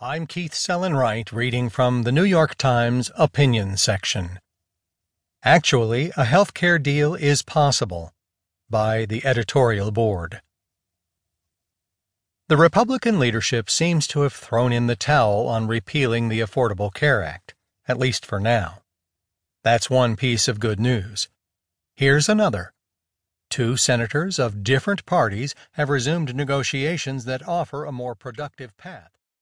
I'm Keith Sellon-Wright reading from the New York Times Opinion section. Actually, a healthcare deal is possible by the editorial board. The Republican leadership seems to have thrown in the towel on repealing the Affordable Care Act, at least for now. That's one piece of good news. Here's another. Two senators of different parties have resumed negotiations that offer a more productive path.